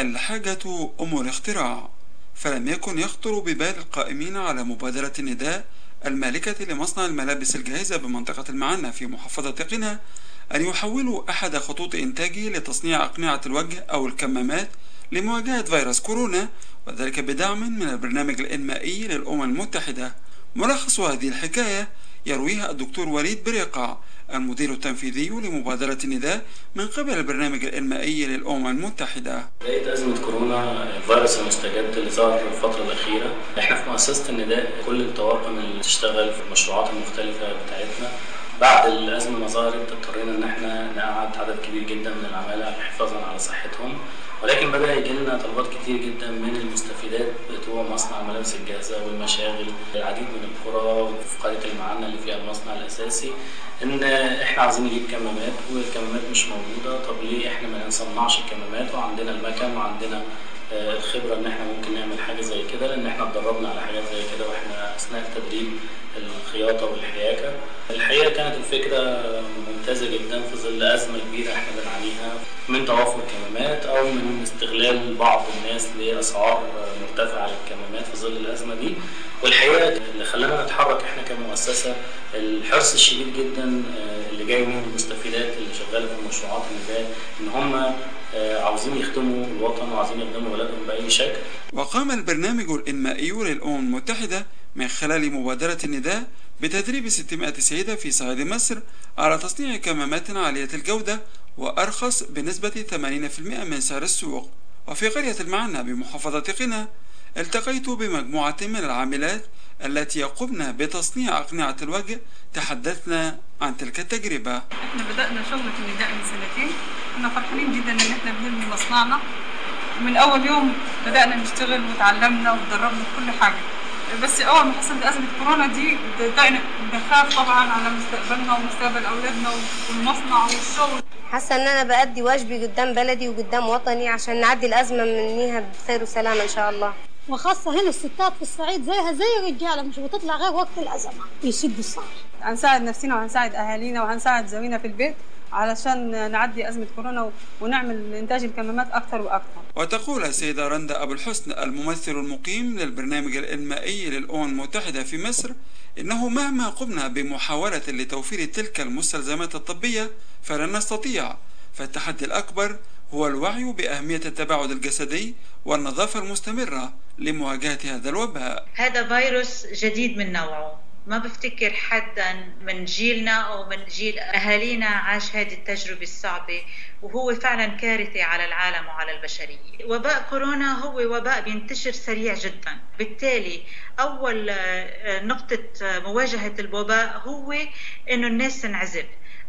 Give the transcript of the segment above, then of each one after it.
الحاجة أم الاختراع فلم يكن يخطر ببال القائمين على مبادرة النداء المالكة لمصنع الملابس الجاهزة بمنطقة المعنى في محافظة قنا أن يحولوا أحد خطوط إنتاجه لتصنيع أقنعة الوجه أو الكمامات لمواجهة فيروس كورونا وذلك بدعم من البرنامج الإنمائي للأمم المتحدة. ملخص هذه الحكاية يرويها الدكتور وليد بريقع المدير التنفيذي لمبادرة النداء من قبل البرنامج الإنمائي للأمم المتحدة. بداية أزمة كورونا الفيروس المستجد اللي ظهر في الفترة الأخيرة. إحنا في مؤسسة النداء كل الطواقم اللي بتشتغل في المشروعات المختلفة بتاعتنا بعد الأزمة ما ظهرت اضطرينا إن إحنا نقعد عدد كبير جدا من العمالة حفاظا على صحتهم ولكن بدأ يجي لنا طلبات كتير جدا من المستفيدات بتوع مصنع الملابس الجاهزة والمشاغل العديد من القرى وفي قرية المعنى اللي فيها المصنع الأساسي إن إحنا عايزين نجيب كمامات والكمامات مش موجودة طب ليه إحنا ما نصنعش الكمامات وعندنا المكن وعندنا الخبرة إن إحنا ممكن نعمل حاجة زي كده لأن إحنا اتدربنا على حاجات زي كده وإحنا أثناء التدريب الخياطة والحياكة. الحقيقة كانت الفكرة ممتازة جدا في ظل أزمة كبيرة إحنا بنعانيها. من توافر كمامات أو من استغلال بعض الناس لأسعار مرتفعة للكمامات في ظل الأزمة دي. والحقيقة اللي خلانا نتحرك إحنا كمؤسسة الحرص الشديد جدا اللي جاي من المستفيدات اللي شغالة في المشروعات النداء إن هم عاوزين يخدموا الوطن وعاوزين يخدموا بلدهم بأي شكل. وقام البرنامج الإنمائي للأمم المتحدة من خلال مبادرة النداء بتدريب 600 سيدة في صعيد مصر على تصنيع كمامات عالية الجودة وأرخص بنسبة 80% من سعر السوق. وفي قرية المعنى بمحافظة قنا التقيت بمجموعة من العاملات التي يقمن بتصنيع أقنعة الوجه. تحدثنا عن تلك التجربة. إحنا بدأنا شغلة النداء من سنتين. كنا فرحانين جدا إن إحنا بنبني مصنعنا من أول يوم بدأنا نشتغل وتعلمنا وتدربنا في كل حاجة. بس أول ما حصلت أزمة كورونا دي بدأنا نخاف طبعا على مستقبلنا ومستقبل أولادنا والمصنع والشغل. حاسة إن أنا بأدي واجبي قدام بلدي وقدام وطني عشان نعدي الأزمة منيها بخير وسلامة إن شاء الله. وخاصة هنا الستات في الصعيد زيها زي الرجالة مش بتطلع غير وقت الأزمة. يشدوا الصعب هنساعد نفسنا وهنساعد أهالينا وهنساعد زوينا في البيت. علشان نعدي أزمة كورونا ونعمل إنتاج الكمامات أكثر وأكثر. وتقول السيدة رندا أبو الحسن الممثل المقيم للبرنامج الإنمائي للأمم المتحدة في مصر إنه مهما قمنا بمحاولة لتوفير تلك المستلزمات الطبية فلن نستطيع فالتحدي الأكبر هو الوعي بأهمية التباعد الجسدي والنظافة المستمرة لمواجهة هذا الوباء. هذا فيروس جديد من نوعه. ما بفتكر حدا من جيلنا أو من جيل أهالينا عاش هذه التجربة الصعبة وهو فعلا كارثة على العالم وعلى البشرية. وباء كورونا هو وباء بينتشر سريع جدا. بالتالي أول نقطة مواجهة الوباء هو أنه الناس تنعزل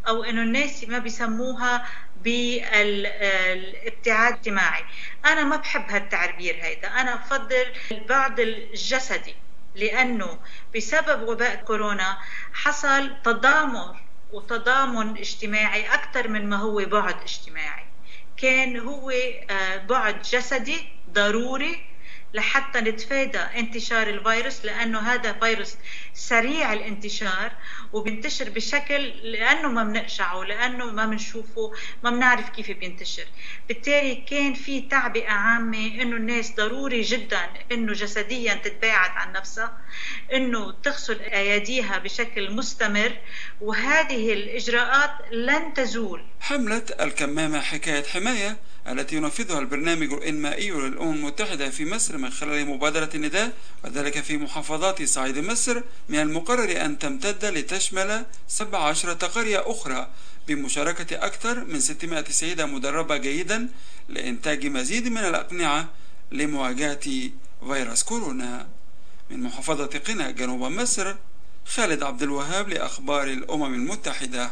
أو أنه الناس ما بيسموها بالابتعاد الاجتماعي. أنا ما بحب هالتعبير هيدا. أنا بفضل البعد الجسدي. لأنه بسبب وباء كورونا حصل تضامر وتضامن اجتماعي أكثر من ما هو بعد اجتماعي. كان هو بعد جسدي ضروري لحتى نتفادى انتشار الفيروس لأنه هذا فيروس سريع الانتشار وبينتشر بشكل لأنه ما بنقشعه لأنه ما بنشوفه ما بنعرف كيف بينتشر. بالتالي كان في تعبئة عامة إنه الناس ضروري جدا إنه جسديا تتباعد عن نفسها إنه تغسل أياديها بشكل مستمر وهذه الإجراءات لن تزول. حملة الكمامة حكاية حماية التي ينفذها البرنامج الإنمائي للأمم المتحدة في مصر من خلال مبادرة النداء وذلك في محافظات صعيد مصر من المقرر أن تمتد لتشمل 17 قرية أخرى بمشاركة أكثر من 600 سيدة مدربة جيدا لإنتاج مزيد من الأقنعة لمواجهة فيروس كورونا. من محافظة قنا جنوب مصر خالد عبد الوهاب لأخبار الأمم المتحدة.